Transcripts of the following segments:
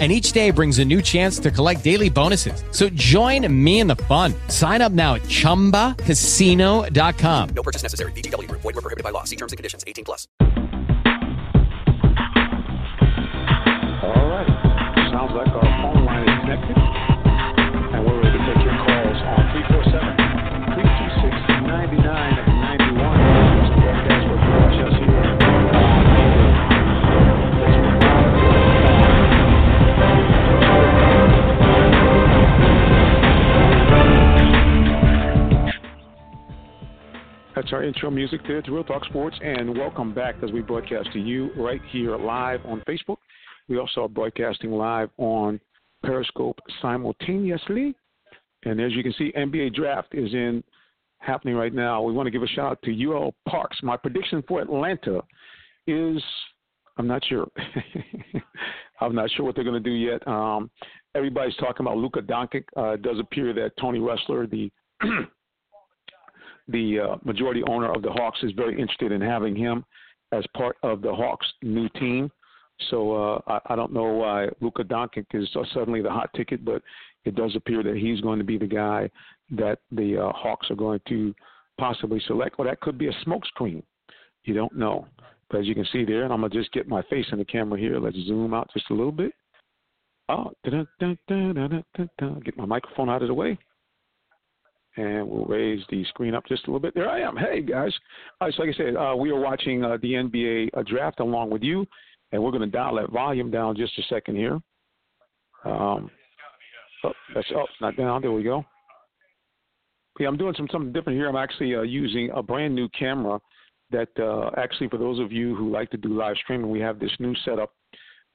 and each day brings a new chance to collect daily bonuses. So join me in the fun. Sign up now at ChumbaCasino.com. No purchase necessary. VGW. Void were prohibited by law. See terms and conditions. 18 plus. All right. Sounds like our phone line is connected. And we're ready to take your calls on 347 326 9991. That's our intro music there to Real Talk Sports, and welcome back as we broadcast to you right here live on Facebook. We also are broadcasting live on Periscope simultaneously. And as you can see, NBA draft is in happening right now. We want to give a shout out to UL Parks. My prediction for Atlanta is I'm not sure. I'm not sure what they're going to do yet. Um, everybody's talking about Luka Doncic. Uh, it does appear that Tony Ressler, the the uh, majority owner of the Hawks is very interested in having him as part of the Hawks' new team. So uh, I, I don't know why Luka Doncic is suddenly the hot ticket, but it does appear that he's going to be the guy that the uh, Hawks are going to possibly select. Well, that could be a smokescreen. You don't know. But as you can see there, and I'm going to just get my face in the camera here. Let's zoom out just a little bit. Oh, get my microphone out of the way and we'll raise the screen up just a little bit. There I am. Hey guys. Right, so like I said, uh, we are watching uh, the NBA uh, draft along with you, and we're going to dial that volume down just a second here. Um, oh, that's oh, not down. There we go. Yeah, I'm doing some something different here. I'm actually uh, using a brand new camera that uh, actually, for those of you who like to do live streaming, we have this new setup.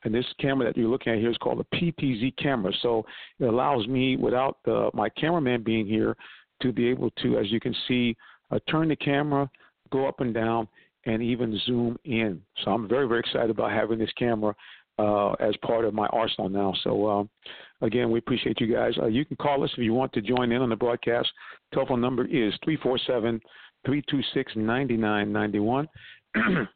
And this camera that you're looking at here is called a PTZ camera. So it allows me, without uh, my cameraman being here, to be able to, as you can see, uh, turn the camera, go up and down, and even zoom in. So I'm very, very excited about having this camera uh, as part of my arsenal now. So um, again, we appreciate you guys. Uh, you can call us if you want to join in on the broadcast. Telephone number is 347 326 9991.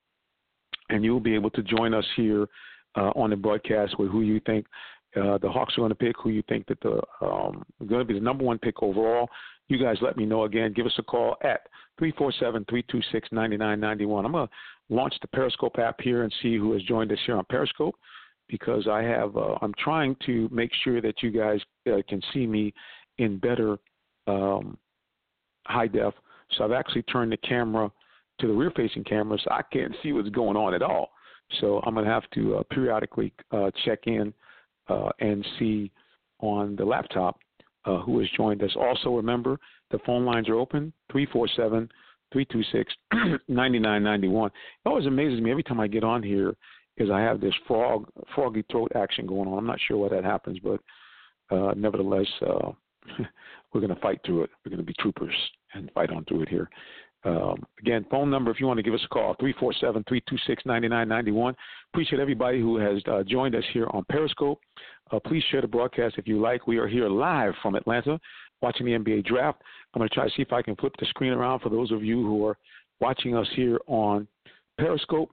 And you'll be able to join us here uh, on the broadcast with who you think uh, the Hawks are going to pick, who you think that the um, going to be the number one pick overall, you guys let me know again. Give us a call at 347 326 9991. I'm going to launch the Periscope app here and see who has joined us here on Periscope because I have, uh, I'm trying to make sure that you guys uh, can see me in better um, high def. So I've actually turned the camera to the rear facing camera so I can't see what's going on at all. So I'm going to have to uh, periodically uh, check in uh, and see on the laptop uh, who has joined us. Also, remember the phone lines are open 347 326 9991. It always amazes me every time I get on here is I have this frog froggy throat action going on. I'm not sure why that happens, but uh, nevertheless, uh, we're going to fight through it. We're going to be troopers and fight on through it here. Um, again, phone number if you want to give us a call, 347 326 9991. Appreciate everybody who has uh, joined us here on Periscope. Uh, please share the broadcast if you like. We are here live from Atlanta watching the NBA draft. I'm going to try to see if I can flip the screen around for those of you who are watching us here on Periscope.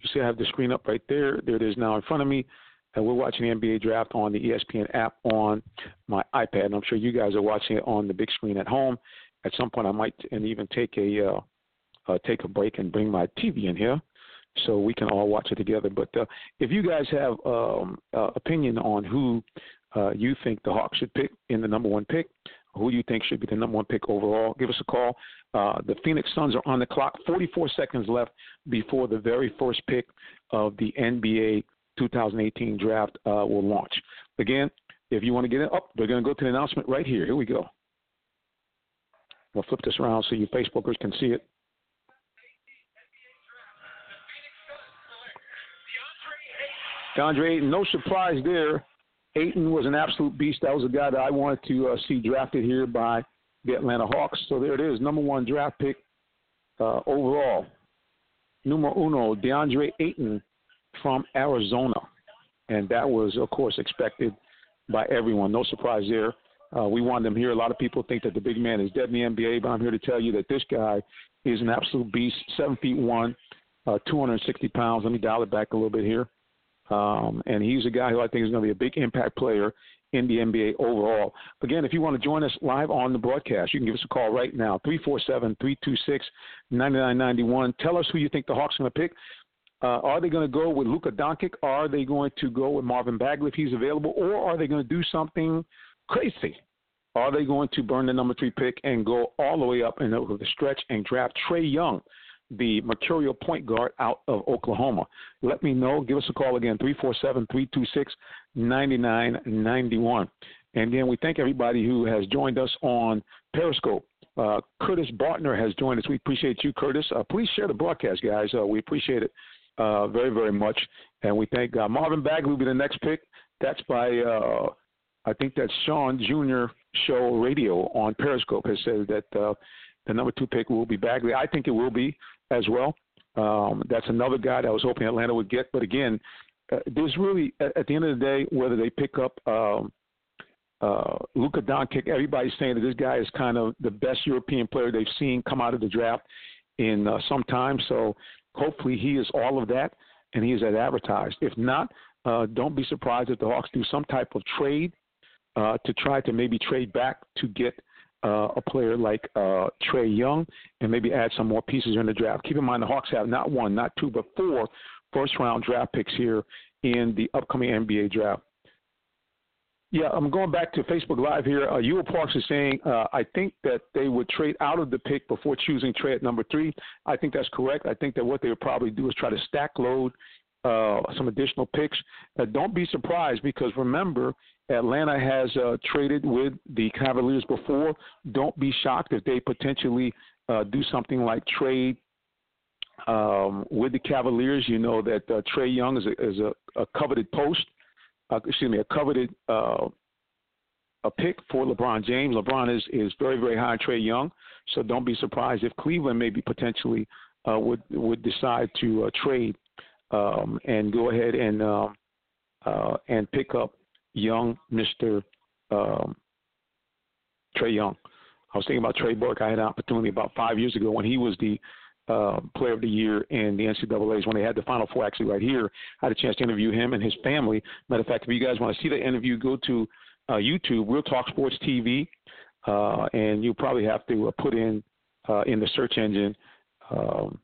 You see, I have the screen up right there. There it is now in front of me. And we're watching the NBA draft on the ESPN app on my iPad. And I'm sure you guys are watching it on the big screen at home at some point I might and even take a uh, uh, take a break and bring my TV in here so we can all watch it together. But uh, if you guys have um, uh, opinion on who uh, you think the Hawks should pick in the number one pick, who you think should be the number one pick overall, give us a call. Uh, the Phoenix Suns are on the clock. 44 seconds left before the very first pick of the NBA 2018 draft uh, will launch. Again, if you want to get it up, we're going to go to the announcement right here. Here we go. We'll flip this around so you Facebookers can see it. DeAndre Ayton, no surprise there. Ayton was an absolute beast. That was a guy that I wanted to uh, see drafted here by the Atlanta Hawks. So there it is, number one draft pick uh, overall. numero uno, DeAndre Ayton from Arizona. And that was, of course, expected by everyone. No surprise there. Uh, we want him here. A lot of people think that the big man is dead in the NBA, but I'm here to tell you that this guy is an absolute beast. Seven feet one, uh, 260 pounds. Let me dial it back a little bit here. Um, and he's a guy who I think is going to be a big impact player in the NBA overall. Again, if you want to join us live on the broadcast, you can give us a call right now, 347 326 9991. Tell us who you think the Hawks are going to pick. Uh, are they going to go with Luka Doncic? Are they going to go with Marvin Bagley if he's available? Or are they going to do something crazy? Are they going to burn the number three pick and go all the way up in over the stretch and draft Trae Young, the mercurial point guard out of Oklahoma? Let me know. Give us a call again, 347 326 9991. And then we thank everybody who has joined us on Periscope. Uh, Curtis Bartner has joined us. We appreciate you, Curtis. Uh, please share the broadcast, guys. Uh, we appreciate it uh, very, very much. And we thank uh, Marvin Bagley will be the next pick. That's by, uh, I think that's Sean Jr. Show Radio on Periscope has said that the number two pick will be Bagley. I think it will be as well. Um, that's another guy that I was hoping Atlanta would get. But again, uh, there's really at the end of the day whether they pick up um, uh, Luka Doncic. Everybody's saying that this guy is kind of the best European player they've seen come out of the draft in uh, some time. So hopefully he is all of that and he is as advertised. If not, uh, don't be surprised if the Hawks do some type of trade uh, to try to maybe trade back to get uh, a player like uh, Trae Young and maybe add some more pieces in the draft. Keep in mind the Hawks have not one, not two, but four first round draft picks here in the upcoming NBA draft. Yeah, I'm going back to Facebook Live here. Uh, Ewell Parks is saying, uh, I think that they would trade out of the pick before choosing trade at number three. I think that's correct. I think that what they would probably do is try to stack load uh, some additional picks. Uh, don't be surprised because remember, Atlanta has uh, traded with the Cavaliers before. Don't be shocked if they potentially uh, do something like trade um, with the Cavaliers. You know that uh, Trae Young is a, is a, a coveted post uh, excuse me, a coveted uh, a pick for LeBron James. LeBron is is very very high on Trae Young, so don't be surprised if Cleveland maybe potentially uh, would would decide to uh, trade um, and go ahead and um, uh, and pick up young Mister um, Trae Young. I was thinking about Trey Burke. I had an opportunity about five years ago when he was the uh, Player of the Year in the NCAA's when they had the Final Four actually right here. I had a chance to interview him and his family. Matter of fact, if you guys want to see the interview, go to uh, YouTube, Real Talk Sports TV, uh, and you'll probably have to uh, put in uh, in the search engine um,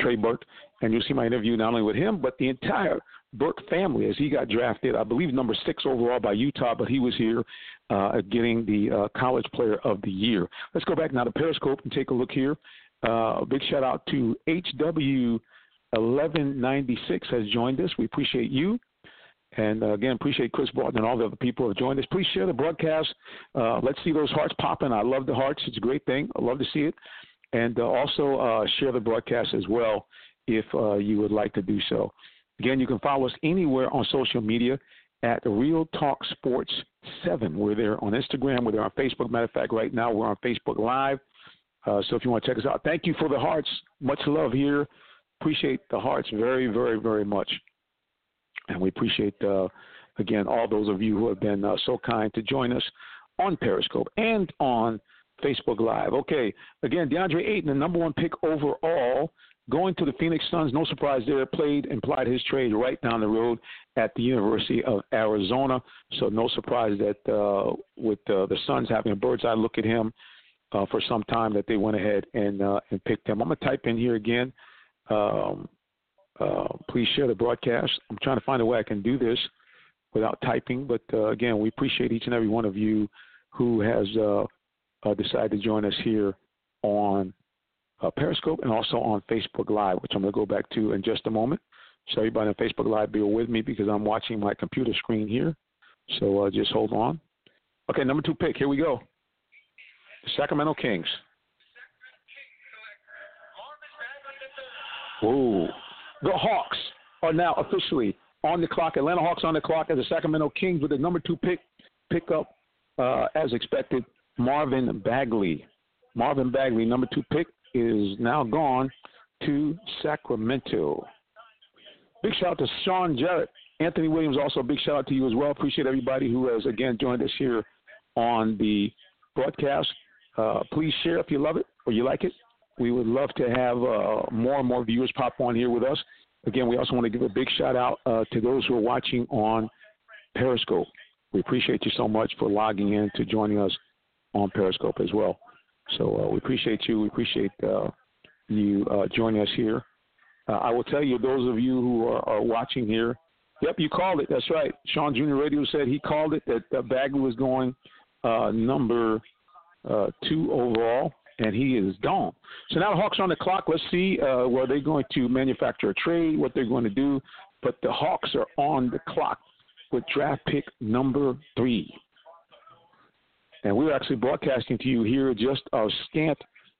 Trey Burke, and you'll see my interview not only with him but the entire Burke family as he got drafted. I believe number six overall by Utah, but he was here uh, getting the uh, College Player of the Year. Let's go back now to Periscope and take a look here. Uh, big shout out to HW1196 has joined us. We appreciate you. And uh, again, appreciate Chris Barton and all the other people who have joined us. Please share the broadcast. Uh, let's see those hearts popping. I love the hearts. It's a great thing. I love to see it. And uh, also share the broadcast as well if you would like to do so. Again, you can follow us anywhere on social media at Real Talk Sports 7. We're there on Instagram. We're there on Facebook. Matter of fact, right now we're on Facebook Live. Uh, so if you want to check us out, thank you for the hearts. Much love here. Appreciate the hearts very, very, very much. And we appreciate, uh, again, all those of you who have been uh, so kind to join us on Periscope and on Facebook Live. Okay, again, DeAndre Ayton, the number one pick overall, going to the Phoenix Suns. No surprise there. Played and plied his trade right down the road at the University of Arizona. So no surprise that uh, with uh, the Suns having a bird's eye look at him uh, for some time that they went ahead and uh, and picked him. I'm gonna type in here again. Um, uh, please share the broadcast. I'm trying to find a way I can do this without typing, but uh, again, we appreciate each and every one of you who has uh, uh, decided to join us here on Periscope and also on Facebook Live, which I'm going to go back to in just a moment. So everybody on Facebook Live, be with me because I'm watching my computer screen here. So just hold on. Okay, number two pick. Here we go. Sacramento Kings. Whoa. The Hawks are now officially on the clock. Atlanta Hawks on the clock as the Sacramento Kings with the number two pick pick up uh, as expected. Marvin Bagley. Marvin Bagley, number two pick, is now gone to Sacramento. Big shout out to Sean Jarrett. Anthony Williams, also a big shout out to you as well. Appreciate everybody who has, again, joined us here on the broadcast. Uh, please share if you love it or you like it. We would love to have uh, more and more viewers pop on here with us. Again, we also want to give a big shout out uh, to those who are watching on Periscope. We appreciate you so much for logging in to joining us on Periscope as well. So uh, we appreciate you. We appreciate uh, you uh, joining us here. Uh, I will tell you, those of you who are, are, watching here, yep, you called it. That's right. Sean Jr. Radio said he called it that, Bagley was going uh, number uh, two overall, and he is gone. So now the Hawks are on the clock. Let's see where they're going to manufacture a trade, what they're going to do. But the Hawks are on the clock with draft pick number three. And we're actually broadcasting to you here just a scant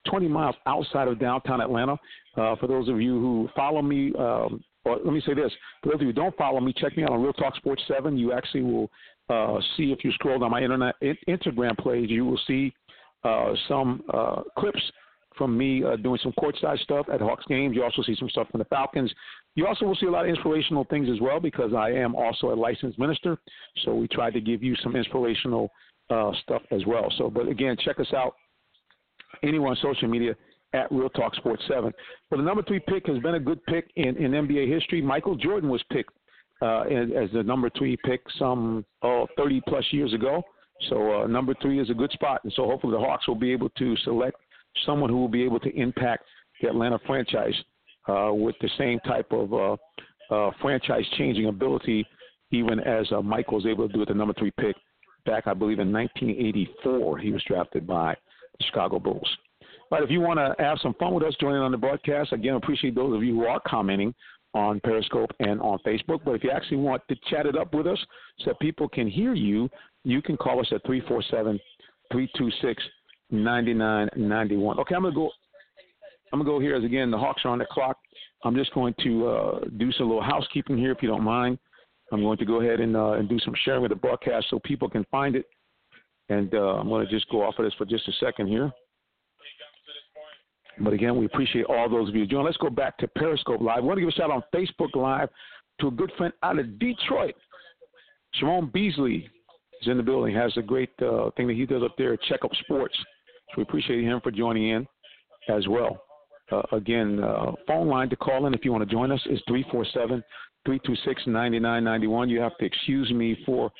20 miles outside of downtown Atlanta. Uh, for those of you who follow me, um, or let me say this: for those of you who don't follow me, check me out on Real Talk Sports Seven. You actually will uh, see if you scroll down my internet Instagram page, you will see uh, some uh, clips from me uh, doing some courtside stuff at Hawks games. You also see some stuff from the Falcons. You also will see a lot of inspirational things as well because I am also a licensed minister. So we try to give you some inspirational uh, stuff as well. So, but again, check us out anywhere on social media at Real Talk Sports 7. But the number three pick has been a good pick in, in NBA history. Michael Jordan was picked uh, as, as, the number three pick some oh, 30 plus years ago. So uh, number three is a good spot. And so hopefully the Hawks will be able to select someone who will be able to impact the Atlanta franchise uh, with the same type of uh, uh, franchise changing ability, even as uh, Michael was able to do with the number three pick back, I believe, in 1984. He was drafted by the Chicago Bulls. But if you want to have some fun with us joining on the broadcast, again, appreciate those of you who are commenting on Periscope and on Facebook. But if you actually want to chat it up with us so that people can hear you, you can call us at 347 326 9991. Okay, I'm going to go. I'm gonna go here as again the Hawks are on the clock. I'm just going to uh, do some little housekeeping here, if you don't mind. I'm going to go ahead and, uh, and do some sharing with the broadcast so people can find it. And uh, I'm going to just go off of this for just a second here. But again, we appreciate all those of you joining. Let's go back to Periscope Live. Want to give a shout out on Facebook Live to a good friend out of Detroit. Sharon Beasley is in the building, has a great uh, thing that he does up there Check Up Sports. So we appreciate him for joining in as well. Uh, again, uh, phone line to call in if you want to join us is 347 326 9991. You have to excuse me for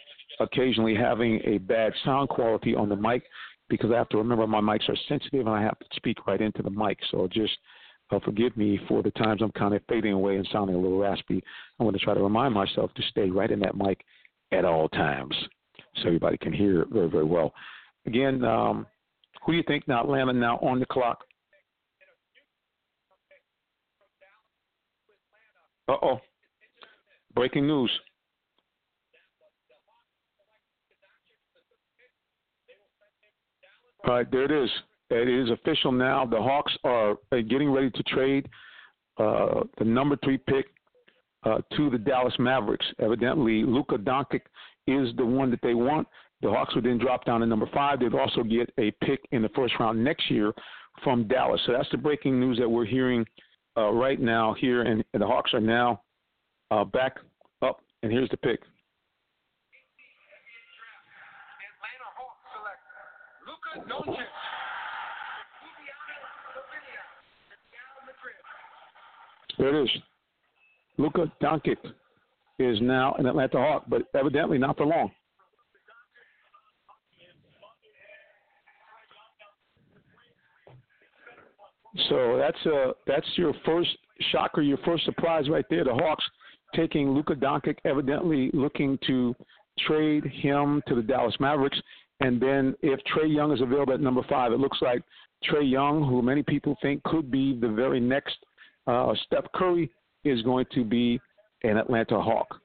occasionally having a bad sound quality on the mic because I have to remember my mics are sensitive and I have to speak right into the mic. So just uh, forgive me for the times I'm kind of fading away and sounding a little raspy. I'm going to try to remind myself to stay right in that mic at all times so everybody can hear it very, very well. Again, um, who do you think now, Atlanta now on the clock? Uh oh. Breaking news. All right, there it is. It is official now. The Hawks are getting ready to trade uh, the number three pick uh, to the Dallas Mavericks. Evidently, Luka Doncic is the one that they want. The Hawks would then drop down to number five. They'd also get a pick in the first round next year from Dallas. So that's the breaking news that we're hearing uh, right now here, and, and, the Hawks are now uh, back and here's the pick. There it is. Luka Doncic is now an Atlanta Hawk, but evidently not for long. So that's uh that's your first shocker, your first surprise right there. The Hawks taking Luka Doncic, evidently looking to trade him to the Dallas Mavericks. And then if Trae Young is available at number five, it looks like Trae Young, who many people think could be the very next uh, Steph Curry, is going to be an Atlanta Hawk.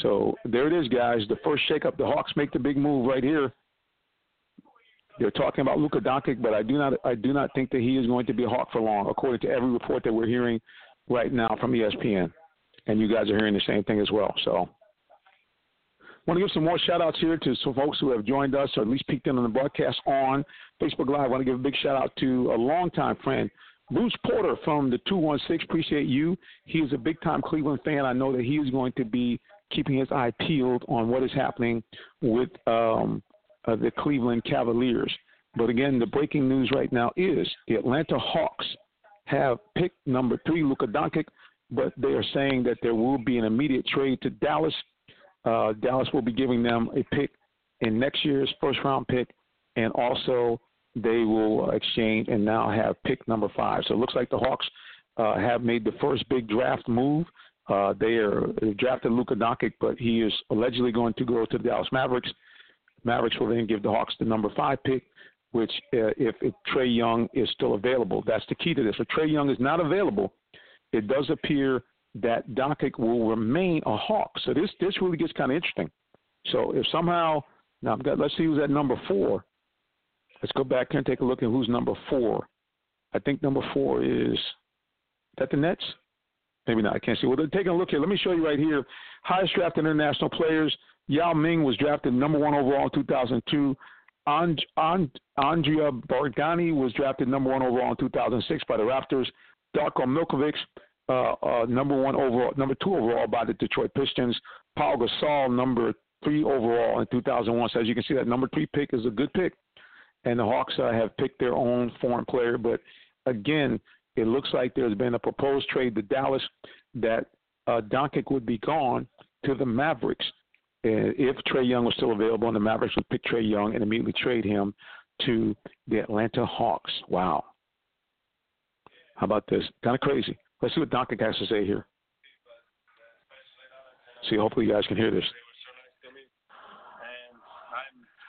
So there it is, guys. The first shakeup. The Hawks make the big move right here. They're talking about Luka Doncic, but I do not I do not think that he is going to be a Hawk for long, according to every report that we're hearing right now from ESPN. And you guys are hearing the same thing as well. So want to give some more shout outs here to some folks who have joined us or at least peeked in on the broadcast on Facebook Live. I want to give a big shout out to a longtime friend Bruce Porter from the 216, appreciate you. He is a big time Cleveland fan. I know that he is going to be keeping his eye peeled on what is happening with um, uh, the Cleveland Cavaliers. But again, the breaking news right now is the Atlanta Hawks have picked number three, Luka Doncic, but they are saying that there will be an immediate trade to Dallas. Uh, Dallas will be giving them a pick in next year's first round pick, and also they will exchange and now have pick number five. So it looks like the Hawks uh, have made the first big draft move. Uh, they are they drafted Luka Doncic, but he is allegedly going to go to the Dallas Mavericks. Mavericks will then give the Hawks the number five pick, which uh, if, if Trae Young is still available, that's the key to this. If Trae Young is not available, it does appear that Doncic will remain a Hawk. So this this really gets kind of interesting. So if somehow now got, let's see who's at number four. Let's go back here and take a look at who's number four. I think number four is, is that the Nets? Maybe not. I can't see. Well, they're taking a look here. Let me show you right here. Highest drafted international players. Yao Ming was drafted number one overall in 2002. And, and, Andrea Bargnani was drafted number one overall in 2006 by the Raptors. Darko Milkovic, uh, uh, number one overall, number two overall by the Detroit Pistons. Pau Gasol, number three overall in 2001. So as you can see, that number three pick is a good pick, and the Hawks uh, have picked their own foreign player. But again, it looks like there's been a proposed trade to Dallas that uh, Doncic would be gone to the Mavericks. Uh, if Trae Young was still available, and the Mavericks would pick Trae Young and immediately trade him to the Atlanta Hawks. Wow. How about this? Kind of crazy. Let's see what Doncic has to say here. See, hopefully you guys can hear this.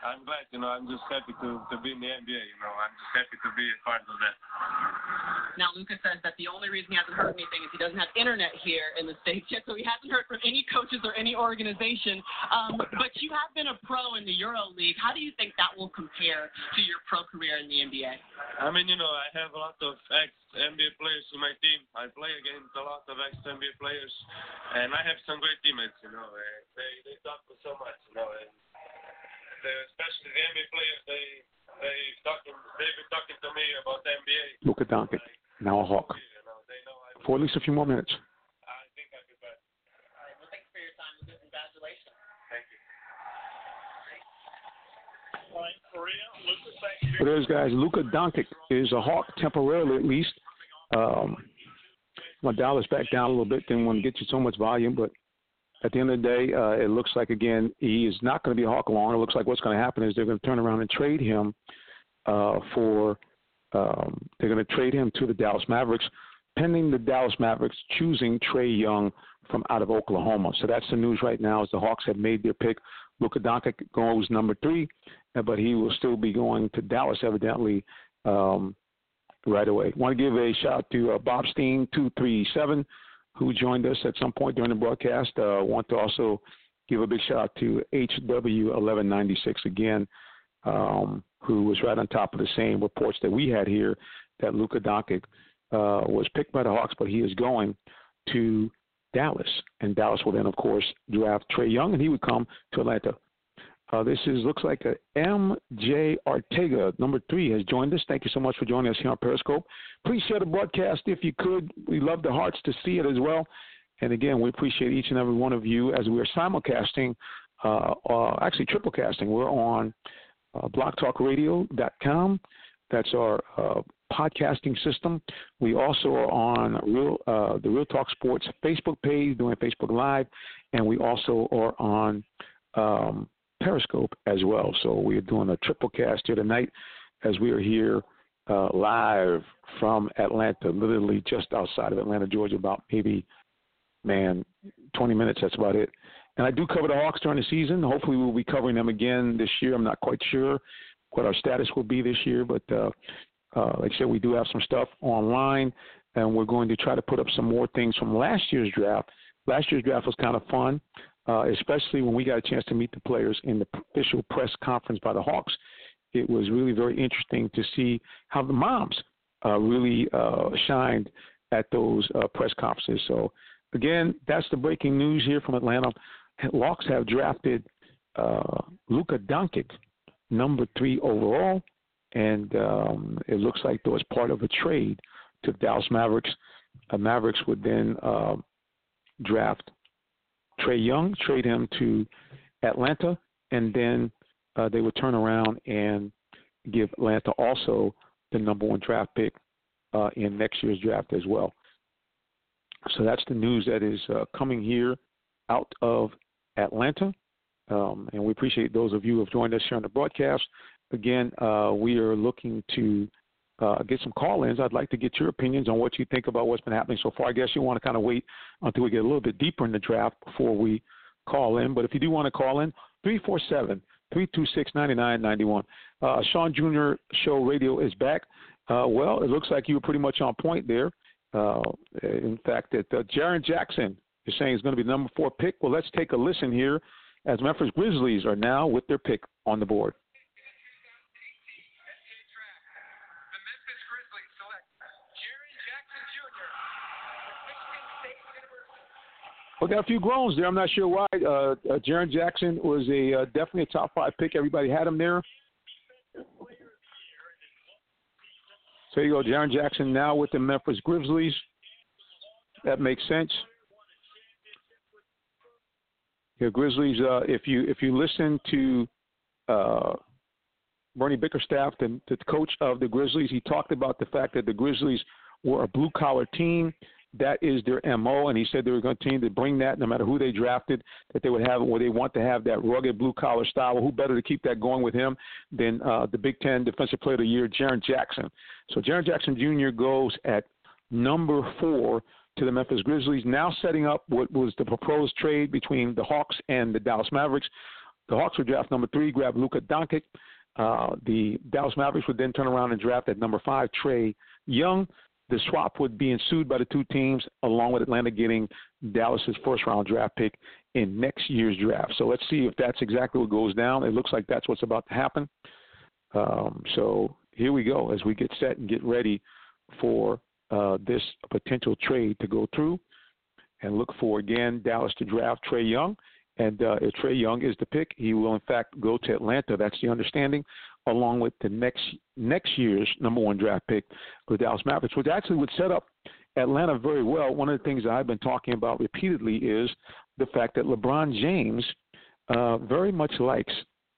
I'm glad, you know, I'm just happy to, to be in the NBA, you know, I'm just happy to be a part of that. Now, Luka says that the only reason he hasn't heard anything is he doesn't have internet here in the States yet, so he hasn't heard from any coaches or any organization. Um, but you have been a pro in the Euro League. How do you think that will compare to your pro career in the NBA? I mean, you know, I have a lot of ex NBA players in my team. I play against a lot of ex NBA players, and I have some great teammates, you know, they, they me so much, you know, and especially the NBA players, they they talking, they've been talking to me about the NBA. Luka Doncic, now a Hawk. For at least a few more minutes. I think I'll be back. All right. Well, thanks for your time. Congratulations. Thank you. But there's guys. Luka Doncic is a Hawk temporarily, at least. Um, my Dallas back down a little bit. Didn't want to get you so much volume, but at the end of the day, uh, it looks like again he is not going to be a Hawk long. It looks like what's going to happen is they're going to turn around and trade him uh, for. Um, they're going to trade him to the Dallas Mavericks, pending the Dallas Mavericks choosing Trae Young from out of Oklahoma. So that's the news right now. As the Hawks have made their pick, Luka Doncic goes number three, but he will still be going to Dallas evidently um, right away. Want to give a shout out to uh, Bob Steen two three seven who joined us at some point during the broadcast. Uh, want to also give a big shout out to HW1196 again, um, who was right on top of the same reports that we had here that Luka Doncic uh, was picked by the Hawks, but he is going to Dallas, and Dallas will then, of course, draft Trae Young, and he would come to Atlanta. Uh, this is looks like a MJ Ortega, number three, has joined us. Thank you so much for joining us here on Periscope. Please share the broadcast if you could. We love the hearts to see it as well. And again, we appreciate each and every one of you as we are simulcasting, uh, uh, actually triple casting. We're on uh, blogtalkradio.com. That's our uh, podcasting system. We also are on Real, uh, the Real Talk Sports Facebook page, doing Facebook Live, and we also are on um, Periscope as well. So we're doing a triple cast here tonight as we are here uh, live from Atlanta, literally just outside of Atlanta, Georgia, about maybe, man, 20 minutes. That's about it. And I do cover the Hawks during the season. Hopefully, we'll be covering them again this year. I'm not quite sure what our status will be this year, but uh, uh, like I said, we do have some stuff online, and we're going to try to put up some more things from last year's draft. Last year's draft was kind of fun uh, especially when we got a chance to meet the players in the official press conference by the Hawks. It was really very interesting to see how the moms uh, really uh, shined at those uh, press conferences. So, again, that's the breaking news here from Atlanta. Hawks have drafted uh, Luka Doncic, number three overall, and um, it looks like there was part of a trade to Dallas Mavericks. Uh, Mavericks would then draft Trae Young, trade him to Atlanta, and then uh, they would turn around and give Atlanta also the number one draft pick uh, in next year's draft as well. So that's the news that is uh, coming here out of Atlanta. Um, and we appreciate those of you who have joined us here on the broadcast. Again, uh, we are looking to uh, get some call ins. I'd like to get your opinions on what you think about what's been happening so far. I guess you want to kind of wait until we get a little bit deeper in the draft before we call in. But if you do want to call in, 347 326 9991. Uh, Sean Jr. Show Radio is back. Uh, well, it looks like you were pretty much on point there. Uh, in fact, that uh, Jaren Jackson is saying he's going to be the number four pick. Well, let's take a listen here as Memphis Grizzlies are now with their pick on the board. We got a few groans there. I'm not sure why. Uh, uh, Jaren Jackson was a uh, definitely a top five pick. Everybody had him there. So you go, Jaren Jackson now with the Memphis Grizzlies. That makes sense. The Grizzlies. Uh, if you if you listen to uh, Bernie Bickerstaff, the, the coach of the Grizzlies, he talked about the fact that the Grizzlies were a blue collar team that is their mo, and he said they were going to continue to bring that no matter who they drafted, that they would have where they want to have that rugged blue collar style. Who better to keep that going with him than uh, the Big Ten Defensive Player of the Year, Jaren Jackson? So Jaren Jackson Jr. goes at number four to the Memphis Grizzlies, now setting up what was the proposed trade between the Hawks and the Dallas Mavericks. The Hawks would draft number three, grab Luka Doncic. Uh, the Dallas Mavericks would then turn around and draft at number five, Trae Young the swap would be ensued by the two teams, along with Atlanta getting Dallas's first round draft pick in next year's draft. So let's see if that's exactly what goes down. It looks like that's what's about to happen. Um, so here we go as we get set and get ready for uh, this potential trade to go through. And look for again Dallas to draft Trae Young. And uh, if Trae Young is the pick, he will in fact go to Atlanta. That's the understanding along with the next next year's number one draft pick, the Dallas Mavericks, which actually would set up Atlanta very well. One of the things that I've been talking about repeatedly is the fact that LeBron James uh, very much likes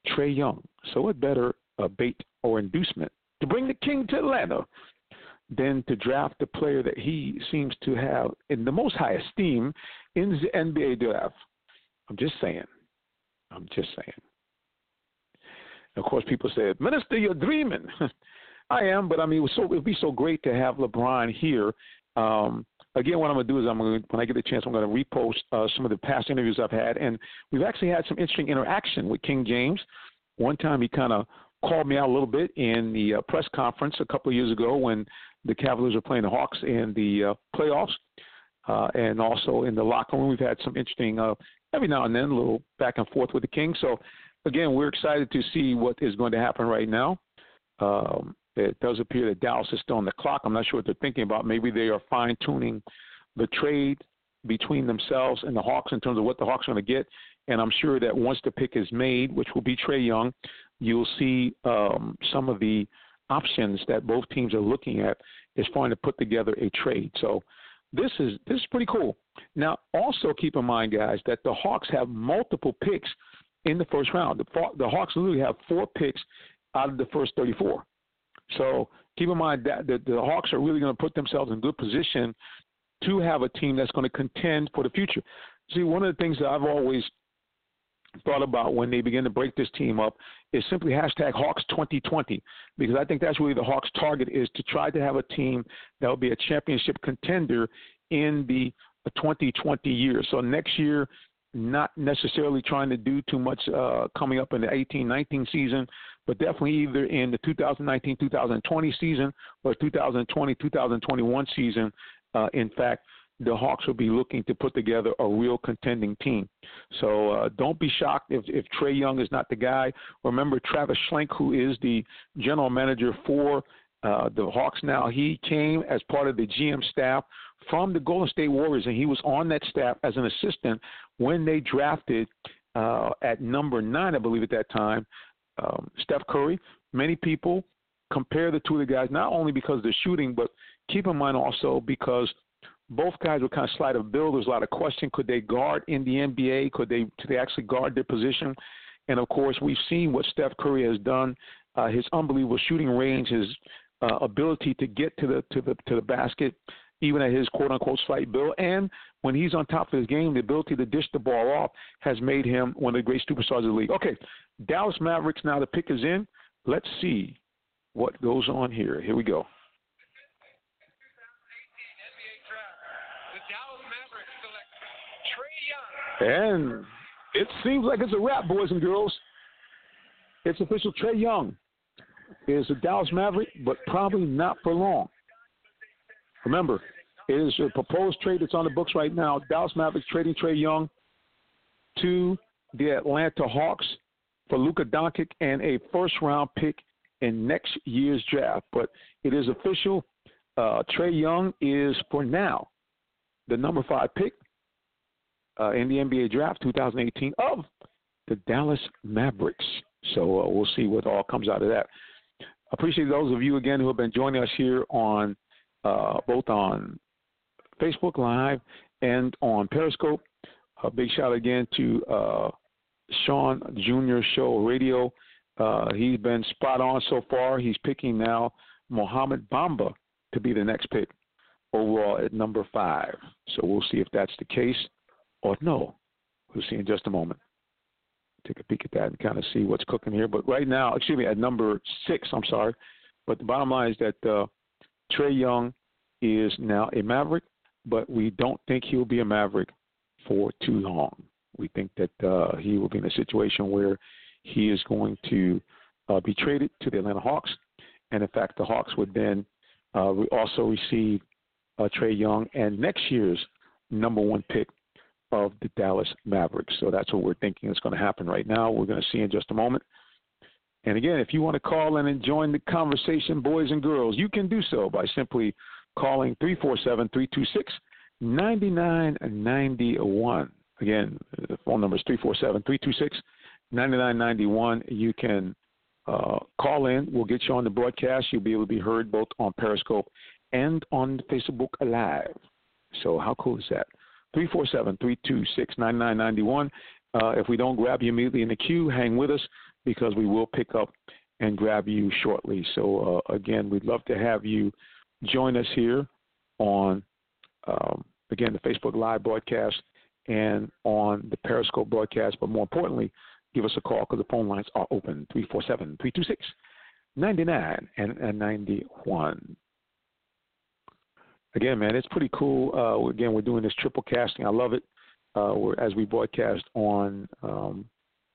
Trae Young. So what better bait or inducement to bring the king to Atlanta than to draft the player that he seems to have in the most high esteem in the NBA draft. I'm just saying. I'm just saying. Of course, people said, Minister, you're dreaming. I am, but I mean, it so, it'd be so great to have LeBron here. Um, again, what I'm going to do is I'm going to, when I get the chance, I'm going to repost uh, some of the past interviews I've had, and we've actually had some interesting interaction with King James. One time, he kind of called me out a little bit in the uh, press conference a couple of years ago when the Cavaliers were playing the Hawks in the uh, playoffs, uh, and also in the locker room. We've had some interesting, uh, every now and then, a little back and forth with the King. So again, we're excited to see what is going to happen right now. Um, it does appear that Dallas is still on the clock. I'm not sure what they're thinking about. Maybe they are fine tuning the trade between themselves and the Hawks in terms of what the Hawks are going to get. And I'm sure that once the pick is made, which will be Trae Young, you'll see um, some of the options that both teams are looking at is trying to put together a trade. So this is this is pretty cool. Now, also keep in mind, guys, that the Hawks have multiple picks in the first round. The, the Hawks literally have four picks out of the first 34. So keep in mind that the, the Hawks are really going to put themselves in good position to have a team that's going to contend for the future. See, one of the things that I've always thought about when they begin to break this team up is simply hashtag Hawks 2020 because I think that's really the Hawks' target is to try to have a team that will be a championship contender in the 2020 year. So next year not necessarily trying to do too much uh, coming up in the 18-19 season, but definitely either in the 2019-2020 season or 2020-2021 season. Uh, in fact, the Hawks will be looking to put together a real contending team. So uh, don't be shocked if, if Trae Young is not the guy. Remember Travis Schlenk, who is the general manager for uh, the Hawks now. He came as part of the GM staff from the Golden State Warriors, and he was on that staff as an assistant when they drafted uh, at number nine, I believe, at that time, um, Steph Curry. Many people compare the two of the guys not only because of the shooting, but keep in mind also because both guys were kind of slight of build. There's a lot of question: could they guard in the NBA? Could they could they actually guard their position? And of course, we've seen what Steph Curry has done. Uh, his unbelievable shooting range, his uh, ability to get to the to the to the basket, even at his quote unquote slight build, and when he's on top of his game, the ability to dish the ball off has made him one of the great superstars of the league. Okay, Dallas Mavericks. Now the pick is in. Let's see what goes on here. Here we go. And it seems like it's a wrap, boys and girls. It's official. Trae Young is a Dallas Maverick, but probably not for long. Remember, it is a proposed trade that's on the books right now. Dallas Mavericks trading Trae Young to the Atlanta Hawks for Luka Doncic and a first round pick in next year's draft. But it is official. Uh, Trae Young is, for now, the number five pick uh, in the NBA draft 2018 of the Dallas Mavericks. So uh, we'll see what all comes out of that. Appreciate those of you again who have been joining us here on uh, both on Facebook Live and on Periscope. A big shout again to uh, Sean Jr. Show Radio. Uh, he's been spot on so far. He's picking now Mohamed Bamba to be the next pick overall at number five. So we'll see if that's the case or no. We'll see in just a moment. Take a peek at that and kind of see what's cooking here. But right now, excuse me, at number six, I'm sorry. But the bottom line is that uh, Trae Young is now a Maverick, but we don't think he'll be a Maverick for too long. We think that uh, he will be in a situation where he is going to uh, be traded to the Atlanta Hawks. And in fact, the Hawks would then uh, also receive uh, Trae Young and next year's number one pick of the Dallas Mavericks. So that's what we're thinking is going to happen right now. We're going to see in just a moment. And again, if you want to call in and join the conversation, boys and girls, you can do so by simply calling 347 326 9991. Again, the phone number is 347 326 9991. You can uh, call in. We'll get you on the broadcast. You'll be able to be heard both on Periscope and on Facebook Live. So, how cool is that? 347 326 9991. Uh, if we don't grab you immediately in the queue, hang with us because we will pick up and grab you shortly. So, uh, again, we'd love to have you join us here on, um, again, the Facebook Live broadcast and on the Periscope broadcast. But more importantly, give us a call because the phone lines are open 347 326 99 and 91 again, man, it's pretty cool. Uh, again, we're doing this triple casting. I love it. Uh, we're, as we broadcast on um,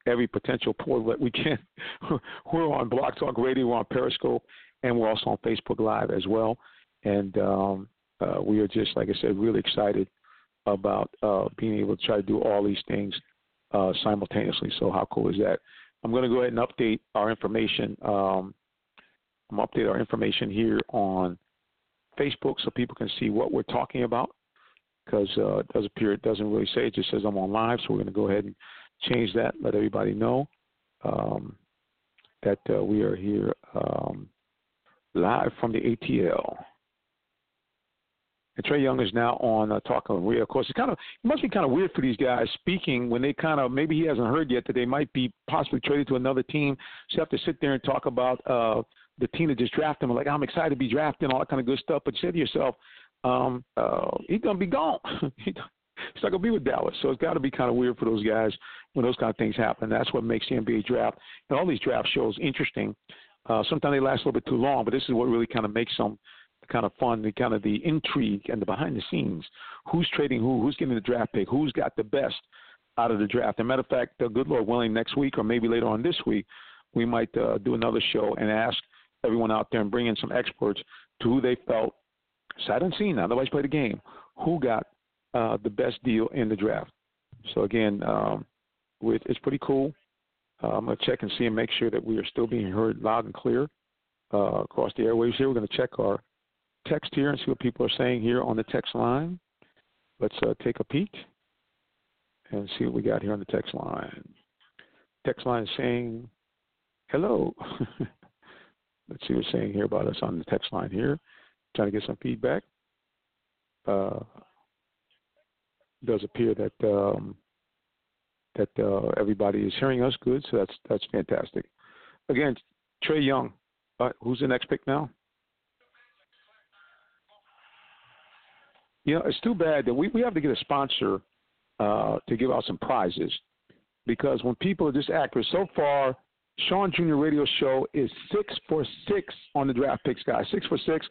every potential portal that we can. we're on Blog Talk Radio, we're on Periscope, and we're also on Facebook Live as well. And um, uh, we are just, like I said, really excited about uh, being able to try to do all these things uh, simultaneously. So how cool is that? I'm going to go ahead and update our information. Um, I'm update our information here on Facebook so people can see what we're talking about because uh, it does appear it doesn't really say it just says I'm on live so we're going to go ahead and change that let everybody know um, that uh, we are here um, live from the ATL and Trae Young is now on uh, Talking Real. Of course, it's kind of it must be kind of weird for these guys speaking when they kind of maybe he hasn't heard yet that they might be possibly traded to another team. So you have to sit there and talk about uh, the team that just drafted him, like I'm excited to be drafted all that kind of good stuff. But you say to yourself, um, uh, he's gonna be gone. he's not gonna be with Dallas. So it's got to be kind of weird for those guys when those kind of things happen. That's what makes the NBA draft and all these draft shows interesting. Uh, sometimes they last a little bit too long, but this is what really kind of makes them kind of fun, the kind of the intrigue and the behind the scenes. Who's trading who? Who's getting the draft pick? Who's got the best out of the draft? As a matter of fact, the good Lord willing, next week or maybe later on this week, we might uh, do another show and ask everyone out there and bring in some experts to who they felt sight unseen. Nobody's played the game. Who got uh, the best deal in the draft? So again, um, with, it's pretty cool. Uh, I'm going to check and see and make sure that we are still being heard loud and clear uh, across the airwaves here. We're going to check our text here and see what people are saying here on the text line. Let's uh, take a peek and see what we got here on the text line. Text line saying, hello. Let's see what's saying here about us on the text line here. trying to get some feedback. Uh, does appear that um, that uh, everybody is hearing us good, so that's that's fantastic. Again, Trae Young, uh, who's the next pick now? You know, it's too bad that we, we have to get a sponsor uh, to give out some prizes because when people are just accurate, so far, Sean Jr. Radio Show is six for six on the draft picks, guys. Six for six.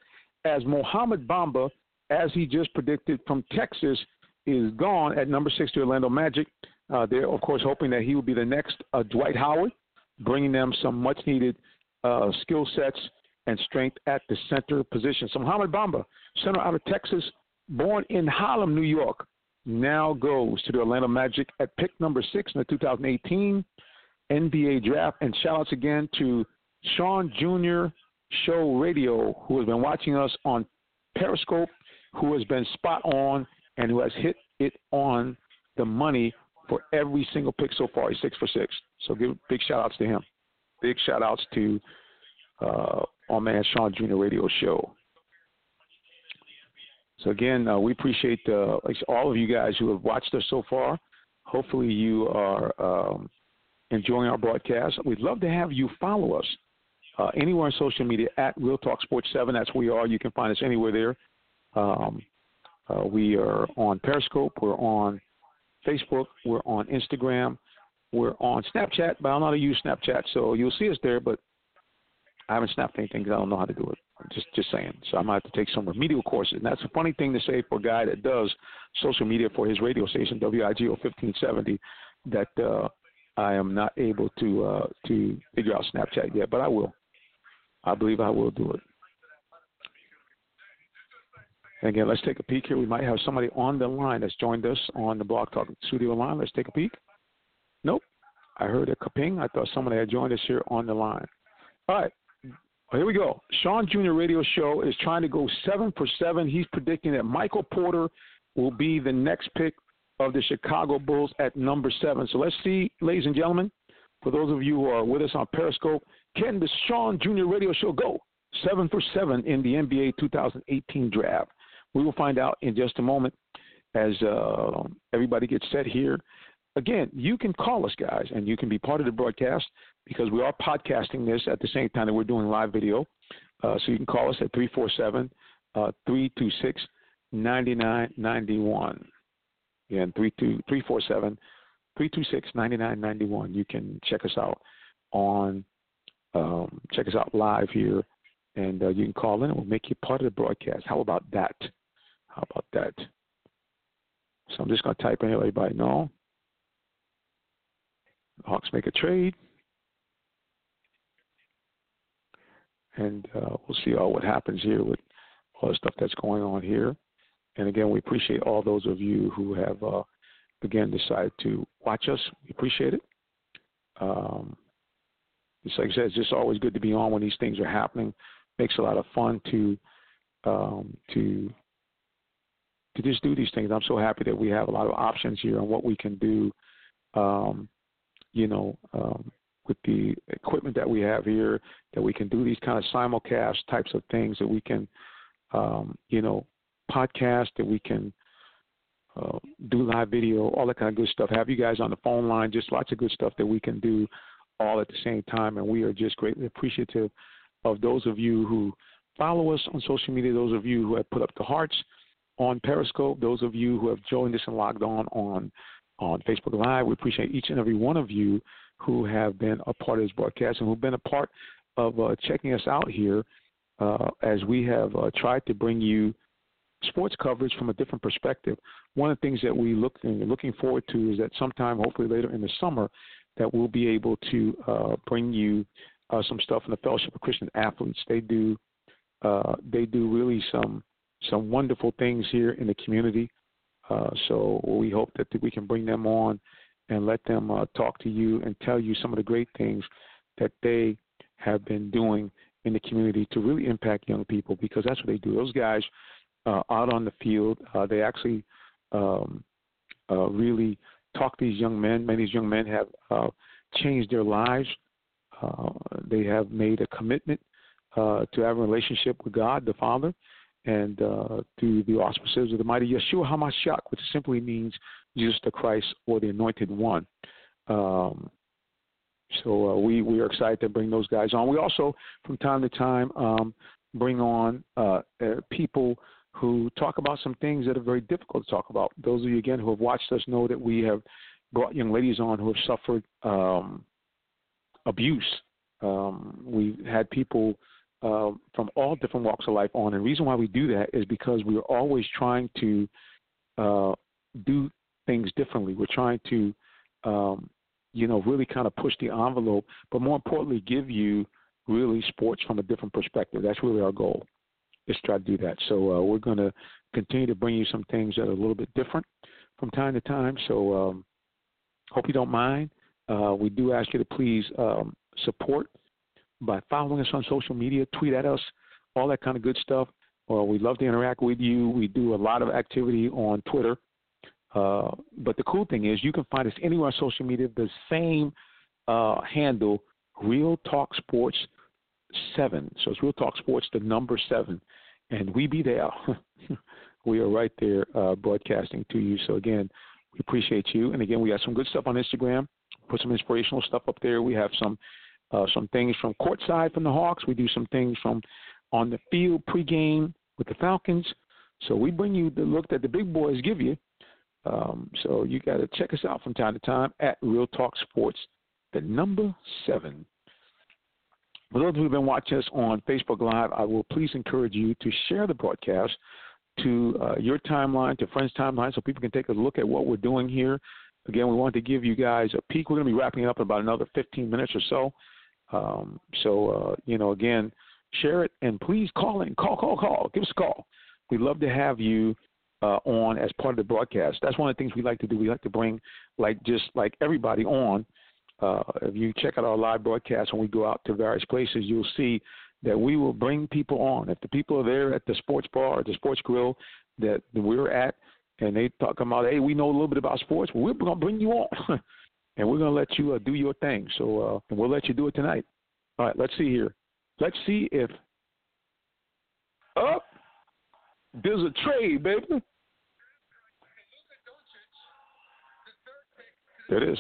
As Mohamed Bamba, as he just predicted from Texas, is gone at number six to Orlando Magic. Uh, they're, of course, hoping that he will be the next uh, Dwight Howard, bringing them some much needed uh, skill sets and strength at the center position. So, Mohamed Bamba, center out of Texas, born in Harlem, New York, now goes to the Orlando Magic at pick number six in the 2018 NBA draft. And shout outs again to Sean Jr. Show Radio, who has been watching us on Periscope, who has been spot on and who has hit it on the money for every single pick so far. He's six for six. So give big shout outs to him. Big shout outs to uh, our man Sean Jr. Radio Show. So again, uh, we appreciate uh, all of you guys who have watched us so far. Hopefully, you are um, enjoying our broadcast. We'd love to have you follow us uh, anywhere on social media at Real Talk Sports Seven. That's where we are. You can find us anywhere there. Um, uh, we are on Periscope. We're on Facebook. We're on Instagram. We're on Snapchat, but I don't know how to use Snapchat, so you'll see us there. But I haven't snapped anything because I don't know how to do it. Just just saying. So I might have to take some remedial courses. And that's a funny thing to say for a guy that does social media for his radio station, WIGO 1570, that uh, I am not able to uh, to figure out Snapchat yet, but I will. I believe I will do it. Again, let's take a peek here. We might have somebody on the line that's joined us on the Blog Talk studio line. Let's take a peek. Nope. I heard a kaping. I thought somebody had joined us here on the line. All right. Here we go. Sean Jr. Radio Show is trying to go seven for seven. He's predicting that Michael Porter will be the next pick of the Chicago Bulls at number seven. So let's see, ladies and gentlemen, for those of you who are with us on Periscope, can the Sean Jr. Radio Show go seven for seven in the NBA 2018 draft? We will find out in just a moment as uh, everybody gets set here. Again, you can call us, guys, and you can be part of the broadcast because we are podcasting this at the same time that we're doing live video. Uh, so you can call us at 347 uh, 326 9991. Again, 347 326 9991. You can check us out on, um, check us out live here, and uh, you can call in and we'll make you part of the broadcast. How about that? How about that? So I'm just going to type in everybody know. Hawks make a trade. and uh, we'll see all what happens here with all the stuff that's going on here. And again, we appreciate all those of you who have uh, again decided to watch us. We appreciate it. Um, like I said, it's just always good to be on when these things are happening. Makes a lot of fun to um, to to just do these things. I'm so happy that we have a lot of options here on what we can do. Um, you know, um, with the equipment that we have here that we can do these kind of simulcast types of things that we can um, you know podcast that we can uh, do live video all that kind of good stuff. Have you guys on the phone line just lots of good stuff that we can do all at the same time and we are just greatly appreciative of those of you who follow us on social media those of you who have put up the hearts on periscope those of you who have joined us and logged on on on facebook live. We appreciate each and every one of you who have been a part of this broadcast and who've been a part of uh, checking us out here uh, as we have uh, tried to bring you sports coverage from a different perspective. One of the things that we look looking forward to is that sometime, hopefully later in the summer, that we'll be able to uh, bring you uh, some stuff from the Fellowship of Christian Athletes. They do uh, they do really some some wonderful things here in the community. so we hope that we can bring them on and let them uh, talk to you and tell you some of the great things that they have been doing in the community to really impact young people because that's what they do. Those guys uh, out on the field, uh, they actually um, uh, really talk to these young men. Many of these young men have uh, changed their lives. Uh, they have made a commitment uh, to have a relationship with God, the Father, and uh, through the auspices of the mighty Yeshua HaMashiach, which simply means Jesus the Christ or the Anointed One. Um, so uh, we we are excited to bring those guys on. We also, from time to time, um, bring on uh, uh, people who talk about some things that are very difficult to talk about. Those of you again who have watched us know that we have brought young ladies on who have suffered um, abuse. Um, we've had people uh, from all different walks of life on, and the reason why we do that is because we are always trying to uh, do things differently. We're trying to um, you know, really kind of push the envelope, but more importantly, give you really sports from a different perspective. That's really our goal, is try to do that. So uh, we're going to continue to bring you some things that are a little bit different from time to time. So um, hope you don't mind. Uh, we do ask you to please um, support by following us on social media, tweet at us, all that kind of good stuff. Well, we love to interact with you. We do a lot of activity on Twitter. Uh, but the cool thing is, you can find us anywhere on social media. The same uh, handle, Real Talk Sports Seven. So it's Real Talk Sports, the number seven, and we be there. we are right there uh, broadcasting to you. So again, we appreciate you. And again, we have some good stuff on Instagram. Put some inspirational stuff up there. We have some uh, some things from courtside from the Hawks. We do some things from on the field pregame with the Falcons. So we bring you the look that the big boys give you um, so you got to check us out from time to time at Real Talk Sports, the number seven. For those who've been watching us on Facebook Live, I will please encourage you to share the broadcast to uh, your timeline, to friends' timeline, so people can take a look at what we're doing here. Again, we want to give you guys a peek. We're going to be wrapping up in about another 15 minutes or so. Um, so, uh, you know, again, share it and please call in. Call, call, call. Give us a call. We'd love to have you uh, on as part of the broadcast. That's one of the things we like to do. We like to bring like just like everybody on. Uh, if you check out our live broadcast when we go out to various places, you'll see that we will bring people on. If the people are there at the sports bar or the sports grill that we're at, and they talk about, hey, we know a little bit about sports, well, we're going to bring you on, and we're going to let you uh, do your thing. So, uh, we'll let you do it tonight. All right, let's see here. Let's see if up. Oh, there's a trade, baby. There it is.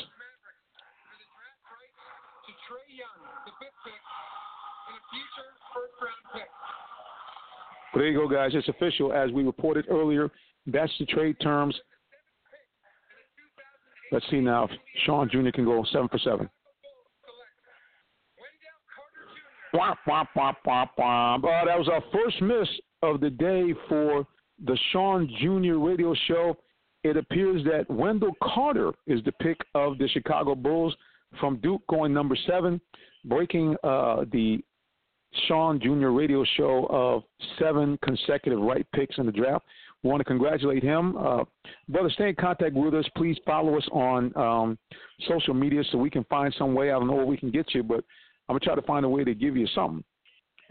Well, there you go, guys. It's official. As we reported earlier, that's the trade terms. Let's see now if Sean Jr. can go seven for seven. Womp, womp, womp, womp, womp. Uh, that was our first miss of the day for the Sean Jr. radio show it appears that Wendell Carter is the pick of the Chicago Bulls from Duke, going number seven, breaking uh, the Sean Jr. radio show of seven consecutive right picks in the draft. We want to congratulate him. Uh, brother, stay in contact with us. Please follow us on um, social media so we can find some way. I don't know where we can get you, but I'm going to try to find a way to give you something,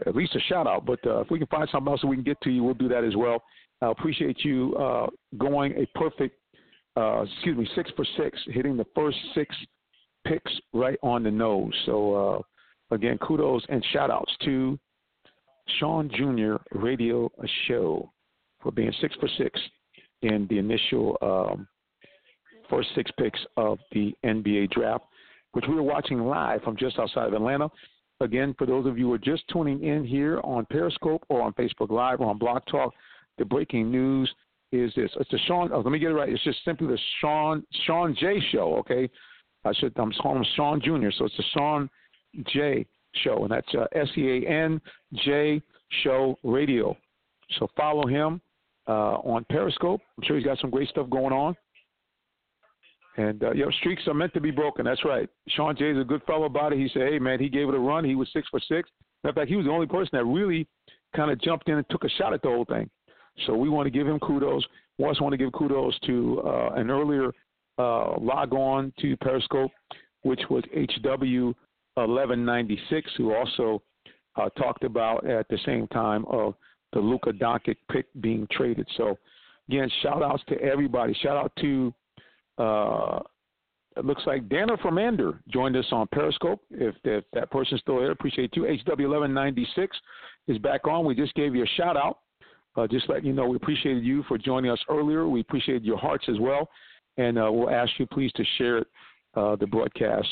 at least a shout out. But uh, if we can find something else that we can get to you, we'll do that as well. I appreciate you uh, going a perfect, uh, excuse me, six for six, hitting the first six picks right on the nose. So, uh, again, kudos and shout outs to Sean Jr. Radio Show for being six for six in the initial um, first six picks of the NBA draft, which we were watching live from just outside of Atlanta. Again, for those of you who are just tuning in here on Periscope or on Facebook Live or on Blog Talk, the breaking news is this. It's the Sean. Oh, let me get it right. It's just simply the Sean Sean J Show. Okay, I should. I'm calling him Sean Jr. So it's the Sean J Show, and that's uh, S E A N J Show Radio. So follow him uh, on Periscope. I'm sure he's got some great stuff going on. And uh, streaks are meant to be broken. That's right. Sean Jay is a good fellow about it. He said, "Hey man, he gave it a run. He was six for six. In fact, he was the only person that really kind of jumped in and took a shot at the whole thing. So we want to give him kudos. We also want to give kudos to uh, an earlier uh, log on to Periscope, which was HW1196, who also uh, talked about at the same time of the Luka Doncic pick being traded. So again, shout outs to everybody. Shout out to uh, it looks like Dana Fermander joined us on Periscope. If, if that person's still there, appreciate you. HW1196 is back on. We just gave you a shout out Uh, just letting you know, we appreciated you for joining us earlier. We appreciate your hearts as well, and uh, we'll ask you please to share uh, the broadcast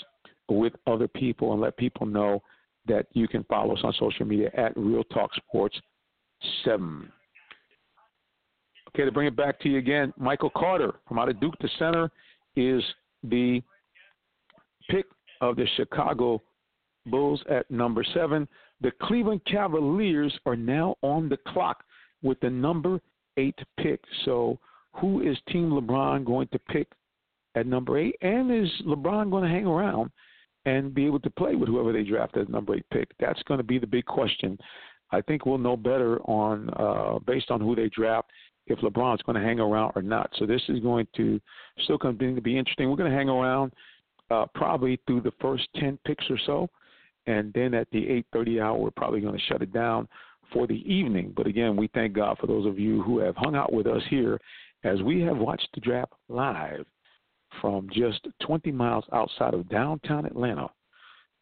with other people and let people know that you can follow us on social media at Real Talk Sports Seven. Okay, to bring it back to you again, Michael Carter from out of Duke the Center is the pick of the Chicago Bulls at number seven. The Cleveland Cavaliers are now on the clock with the number eight pick. So, who is Team LeBron going to pick at number eight? And is LeBron going to hang around and be able to play with whoever they draft as number eight pick? That's going to be the big question. I think we'll know better on uh, based on who they draft if LeBron's going to hang around or not. So this is going to still continue to be interesting. We're going to hang around uh, probably through the first 10 picks or so. And then at the 8:30 hour, we're probably going to shut it down for the evening. But again, we thank God for those of you who have hung out with us here as we have watched the draft live from just 20 miles outside of downtown Atlanta.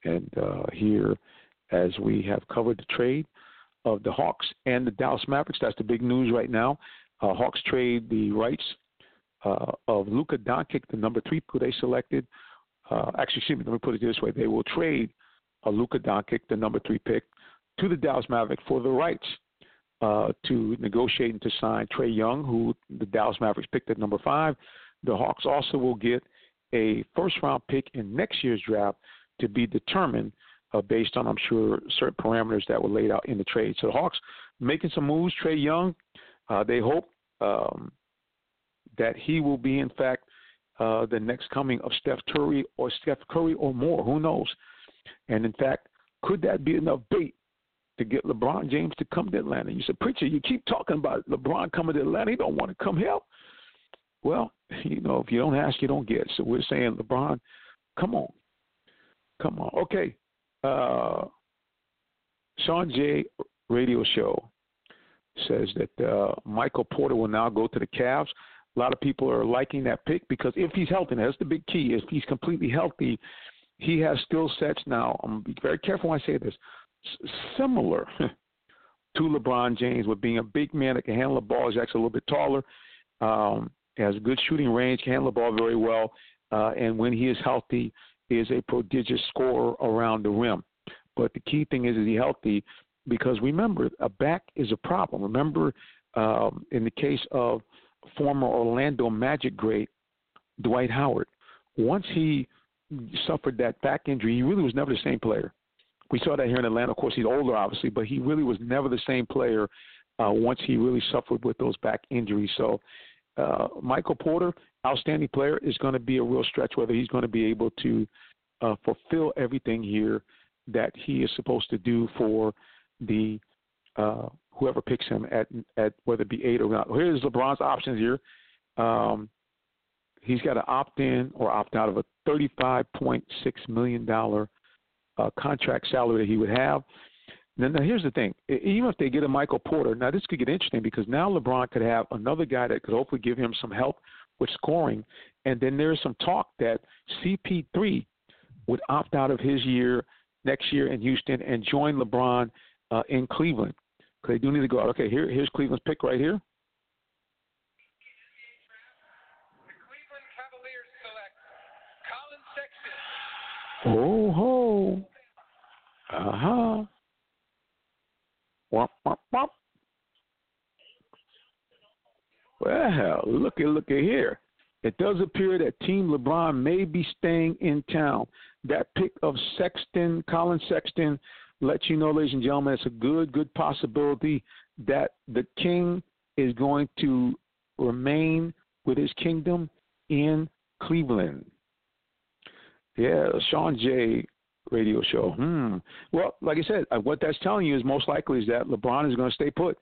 And uh, here, as we have covered the trade of the Hawks and the Dallas Mavericks, that's the big news right now. Uh, Hawks trade the rights uh, of Luka Doncic, the number three pick they selected. Uh, actually, excuse me, let me put it this way: they will trade uh, Luka Doncic, the number three pick, to the Dallas Mavericks for the rights uh, to negotiate and to sign Trae Young, who the Dallas Mavericks picked at number five. The Hawks also will get a first round pick in next year's draft to be determined uh, based on, I'm sure, certain parameters that were laid out in the trade. So the Hawks making some moves. Trae Young, uh, they hope um, that he will be, in fact, uh, the next coming of Steph Curry or Steph Curry or more. Who knows? And in fact, could that be enough bait to get LeBron James to come to Atlanta? You said, preacher, you keep talking about LeBron coming to Atlanta. He don't want to come here. Well, you know, if you don't ask, you don't get. So we're saying, LeBron, come on, come on. Okay, uh, Sean J. Radio Show says that uh, Michael Porter will now go to the Cavs. A lot of people are liking that pick because if he's healthy, that's the big key. If he's completely healthy, he has skill sets now. I'm gonna be very careful when I say this. Similar to LeBron James, with being a big man that can handle the ball. He's actually a little bit taller. Um, has good shooting range, can handle the ball very well, uh, and when he is healthy, is a prodigious scorer around the rim. But the key thing is, is he healthy? Because remember, a back is a problem. Remember, um, in the case of former Orlando Magic great Dwight Howard, once he suffered that back injury, he really was never the same player. We saw that here in Atlanta. Of course, he's older, obviously, but he really was never the same player uh, once he really suffered with those back injuries. So, uh, Michael Porter, outstanding player, is going to be a real stretch whether he's going to be able to uh, fulfill everything here that he is supposed to do for the uh, whoever picks him at at whether it be eight or not. Here's LeBron's options here. Um, he's got to opt in or opt out of a $35.6 million uh, contract salary that he would have. Now, now, here's the thing. Even if they get a Michael Porter, now this could get interesting because now LeBron could have another guy that could hopefully give him some help with scoring. And then there's some talk that CP3 would opt out of his year next year in Houston and join LeBron uh, in Cleveland. Because they do need to go out. Okay, here, here's Cleveland's pick right here. Oh ho. Uh huh. Womp, womp, womp. Well, look at look at here. It does appear that Team LeBron may be staying in town. That pick of Sexton, Collin Sexton, lets you know, ladies and gentlemen, it's a good, good possibility that the king is going to remain with his kingdom in Cleveland. Yeah, Sean J. Radio show. Hmm. Well, like I said, uh, what that's telling you is most likely is that LeBron is going to stay put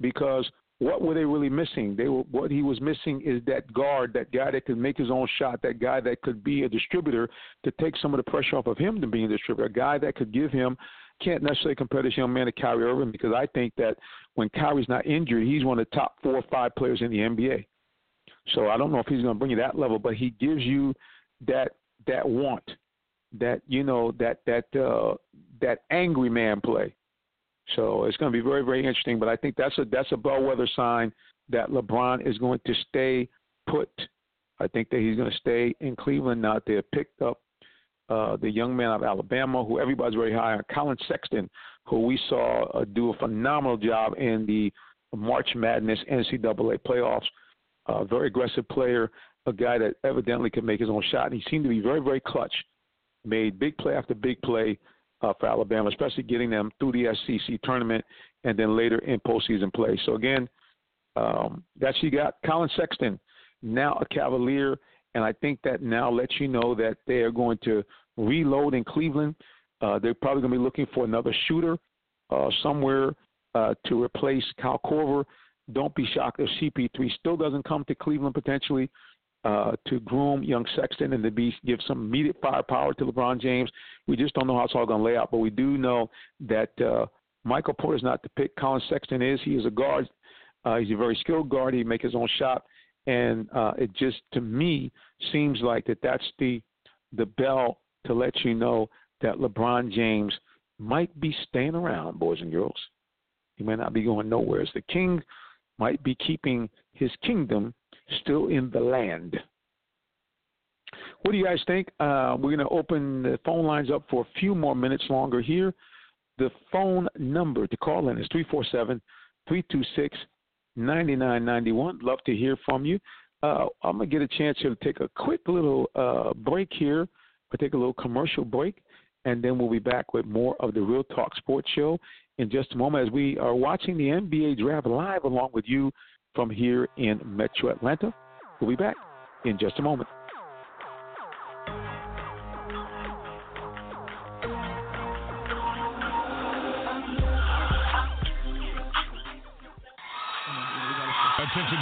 because what were they really missing? They were what he was missing is that guard, that guy that could make his own shot, that guy that could be a distributor to take some of the pressure off of him to being a distributor, a guy that could give him. Can't necessarily compare this young man to Kyrie Irving because I think that when Kyrie's not injured, he's one of the top four or five players in the NBA. So I don't know if he's going to bring you that level, but he gives you that that want, that you know that that uh, that angry man play. So it's going to be very, very interesting. But I think that's a that's a bellwether sign that LeBron is going to stay put. I think that he's going to stay in Cleveland now. They picked up uh, the young man out of Alabama, who everybody's very high on, Collin Sexton, who we saw uh, do a phenomenal job in the March Madness NCAA playoffs. A uh, very aggressive player, a guy that evidently can make his own shot. And he seemed to be very, very clutch. Made big play after big play uh, for Alabama, especially getting them through the SEC tournament and then later in postseason play. So again, um, that's you got. Collin Sexton, now a Cavalier, and I think that now lets you know that they are going to reload in Cleveland. Uh, they're probably going to be looking for another shooter uh, somewhere uh, to replace Kyle Korver. Don't be shocked if CP3 still doesn't come to Cleveland potentially uh, to groom young Sexton and to be give some immediate firepower to LeBron James. We just don't know how it's all going to lay out, but we do know that uh, Michael Porter's not the pick. Collin Sexton is. He is a guard. Uh, he's a very skilled guard. He make his own shot, and uh, it just to me seems like that that's the the bell to let you know that LeBron James might be staying around, boys and girls. He may not be going nowhere. As the king might be keeping his kingdom still in the land. What do you guys think? Uh, we're going to open the phone lines up for a few more minutes longer here. The phone number to call in is 347 326 9991. Love to hear from you. Uh, I'm going to get a chance here to take a quick little uh, break here. Take a little commercial break, and then we'll be back with more of the Real Talk Sports Show in just a moment as we are watching the NBA draft live along with you from here in Metro Atlanta. We'll be back in just a moment. Attention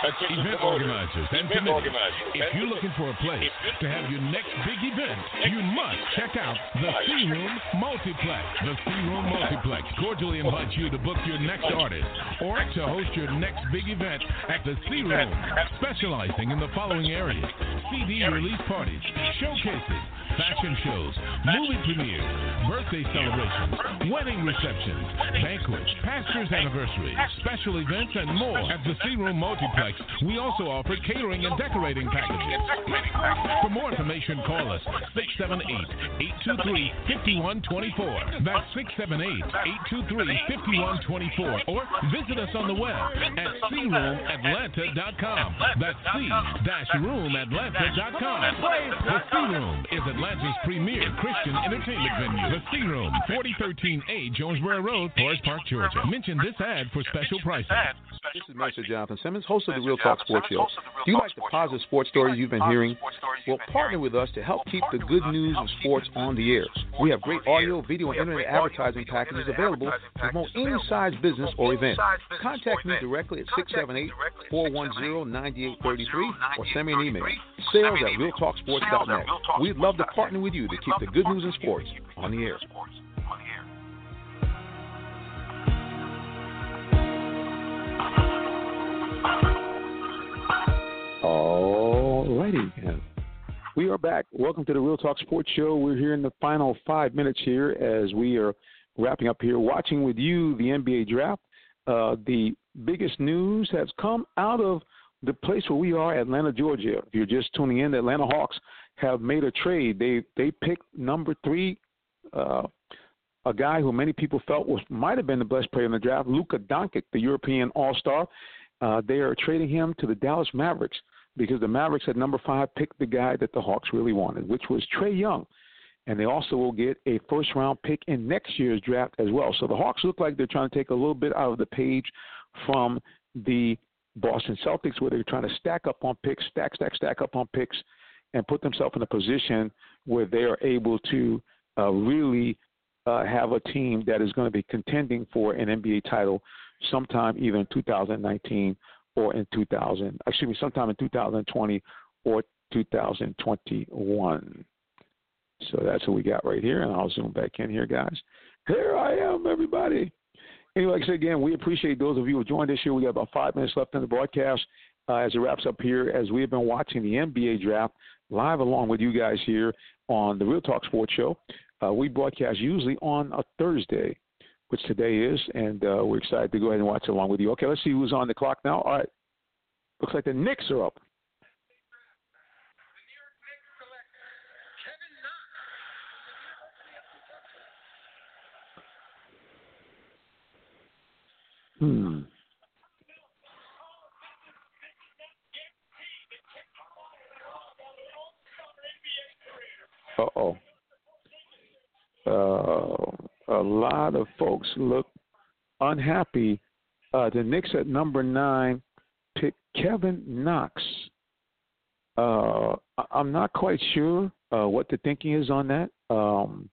Attention event organizers, and event organizers. If you're looking for a place to have your next big event, you must check out the C Room Multiplex. The C Room Multiplex cordially invites you to book your next artist or to host your next big event at the C Room, specializing in the following areas: CD release parties, showcases, fashion shows, movie premieres, birthday celebrations, wedding receptions, banquets, pastors' anniversaries, special events, and more at the C Room Multiplex. We also offer catering and decorating packages. For more information, call us 678-823-5124. That's 678-823-5124. Or visit us on the web at croomatlanta.com. That's c-roomatlanta.com. The C Room is Atlanta's premier Christian entertainment venue. The C Room, 4013A Jonesboro Road, Forest Park, Georgia. Mention this ad for special prices. This is Minister Jonathan Simmons, host of Real Talk Sports Show. Do you like the positive sports stories you've been hearing? Well, partner with us to help keep the good news of sports on the air. We have great audio, video, and internet advertising packages available to promote any size business or event. Contact me directly at 678-410-9833 or send me an email. Sales at realtalksports.net. We'd love to partner with you to keep the good news in sports on the air. We are back. Welcome to the Real Talk Sports Show. We're here in the final five minutes here as we are wrapping up here, watching with you the NBA draft. Uh, the biggest news has come out of the place where we are, Atlanta, Georgia. If you're just tuning in, the Atlanta Hawks have made a trade. They they picked number three, uh, a guy who many people felt was might have been the best player in the draft, Luka Doncic, the European All Star. Uh, they are trading him to the Dallas Mavericks because the Mavericks at number five picked the guy that the Hawks really wanted, which was Trae Young. And they also will get a first round pick in next year's draft as well. So the Hawks look like they're trying to take a little bit out of the page from the Boston Celtics, where they're trying to stack up on picks, stack, stack, stack up on picks, and put themselves in a position where they are able to uh, really uh, have a team that is going to be contending for an NBA title sometime either in 2019 or in 2000, excuse me, sometime in 2020 or 2021. So that's what we got right here, and I'll zoom back in here, guys. Here I am, everybody. Anyway, like I said again, we appreciate those of you who joined us here. We got about five minutes left in the broadcast uh, as it wraps up here, as we have been watching the NBA draft live along with you guys here on the Real Talk Sports Show. Uh, we broadcast usually on a Thursday which today is, and uh, we're excited to go ahead and watch along with you. Okay, let's see who's on the clock now. All right, looks like the Knicks are up. Hmm. Uh-oh. Uh, a lot of folks look unhappy. Uh, the Knicks at number nine pick Kevin Knox. Uh, I'm not quite sure uh, what the thinking is on that. Um,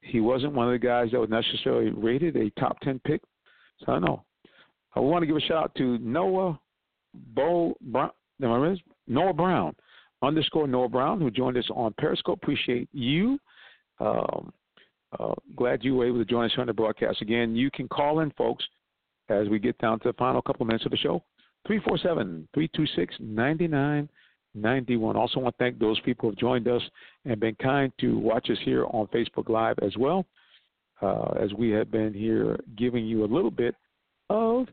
he wasn't one of the guys that was necessarily rated a top 10 pick. So I don't know. I want to give a shout out to Noah Bo Brown. Noah Brown underscore Noah Brown, who joined us on Periscope. Appreciate you. Um, uh, glad you were able to join us on the broadcast. Again, you can call in, folks, as we get down to the final couple minutes of the show. 347 326 9991. Also, want to thank those people who have joined us and been kind to watch us here on Facebook Live as well, uh, as we have been here giving you a little bit of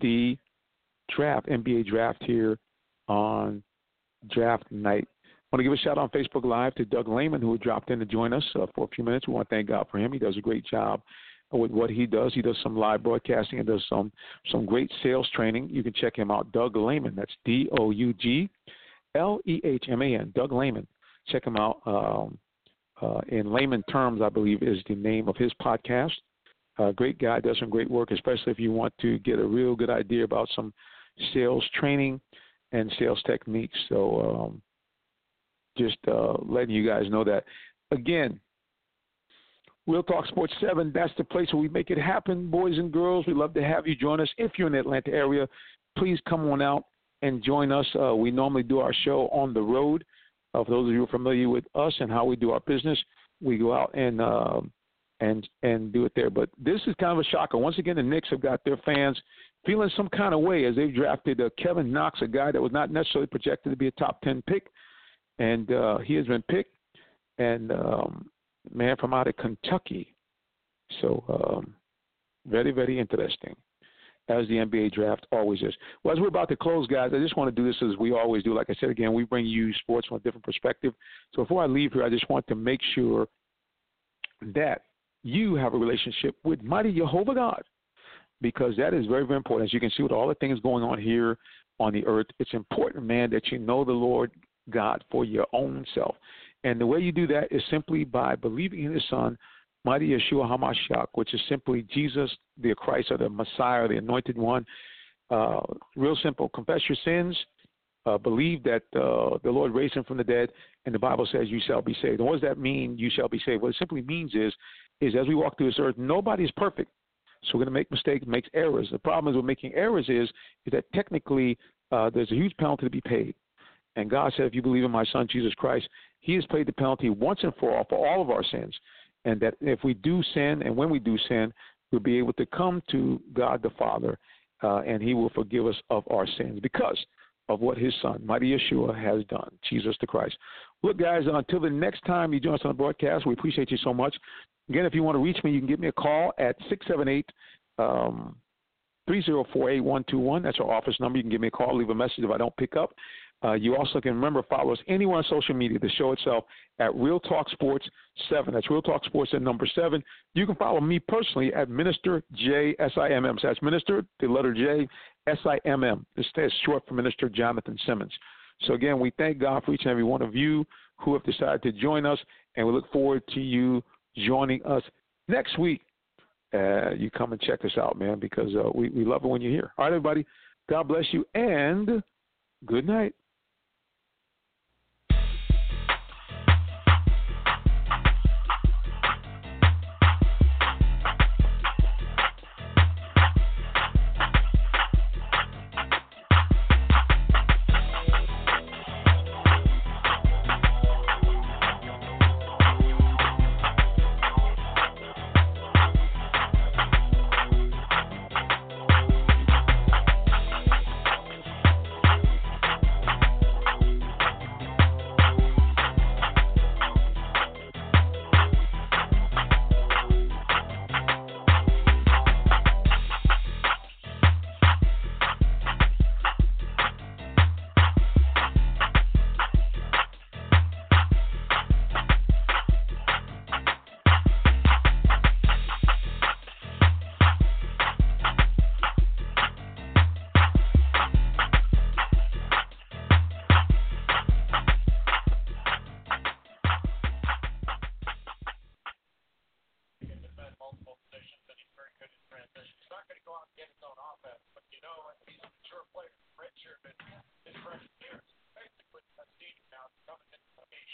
the draft, NBA draft here on draft night. Want to give a shout out on Facebook Live to Doug Lehman, who dropped in to join us uh, for a few minutes. We want to thank God for him. He does a great job with what he does. He does some live broadcasting and does some some great sales training. You can check him out, Doug Lehman. That's D O U G L E H M A N. Doug Lehman. Check him out. Um, uh, in layman terms, I believe is the name of his podcast. Uh, great guy, does some great work, especially if you want to get a real good idea about some sales training and sales techniques. So um, just uh, letting you guys know that. Again, Real Talk Sports 7, that's the place where we make it happen, boys and girls. We'd love to have you join us. If you're in the Atlanta area, please come on out and join us. Uh, we normally do our show on the road. Uh, for those of you who are familiar with us and how we do our business, we go out and uh, and and do it there. But this is kind of a shocker. Once again, the Knicks have got their fans feeling some kind of way as they've drafted uh, Kevin Knox, a guy that was not necessarily projected to be a top 10 pick. And uh, he has been picked, and um, man from out of Kentucky. So, um, very, very interesting, as the NBA draft always is. Well, as we're about to close, guys, I just want to do this as we always do. Like I said again, we bring you sports from a different perspective. So, before I leave here, I just want to make sure that you have a relationship with mighty Jehovah God because that is very, very important. As you can see with all the things going on here on the earth, it's important, man, that you know the Lord God for your own self. And the way you do that is simply by believing in his son, mighty Yeshua HaMashiach, which is simply Jesus, the Christ, or the Messiah, the anointed one. Uh, real simple. Confess your sins. Uh, believe that uh, the Lord raised him from the dead, and the Bible says you shall be saved. And what does that mean? You shall be saved. What it simply means is, is as we walk through this earth, nobody is perfect. So we're going to make mistakes, make errors. The problem is with making errors is, is that technically uh, there's a huge penalty to be paid. And God said, if you believe in my son, Jesus Christ, he has paid the penalty once and for all for all of our sins. And that if we do sin and when we do sin, we'll be able to come to God the Father uh, and he will forgive us of our sins because of what his son, mighty Yeshua, has done, Jesus the Christ. Look, guys, until the next time you join us on the broadcast, we appreciate you so much. Again, if you want to reach me, you can give me a call at 678 um, 3048121. That's our office number. You can give me a call, leave a message if I don't pick up. Uh, you also can remember follow us anywhere on social media, the show itself at Real Talk Sports 7. That's Real Talk Sports at number 7. You can follow me personally at Minister J S I M M. So that's Minister, the letter J S I M M. This is short for Minister Jonathan Simmons. So again, we thank God for each and every one of you who have decided to join us, and we look forward to you joining us next week. Uh, you come and check us out, man, because uh, we, we love it when you're here. All right, everybody. God bless you, and good night.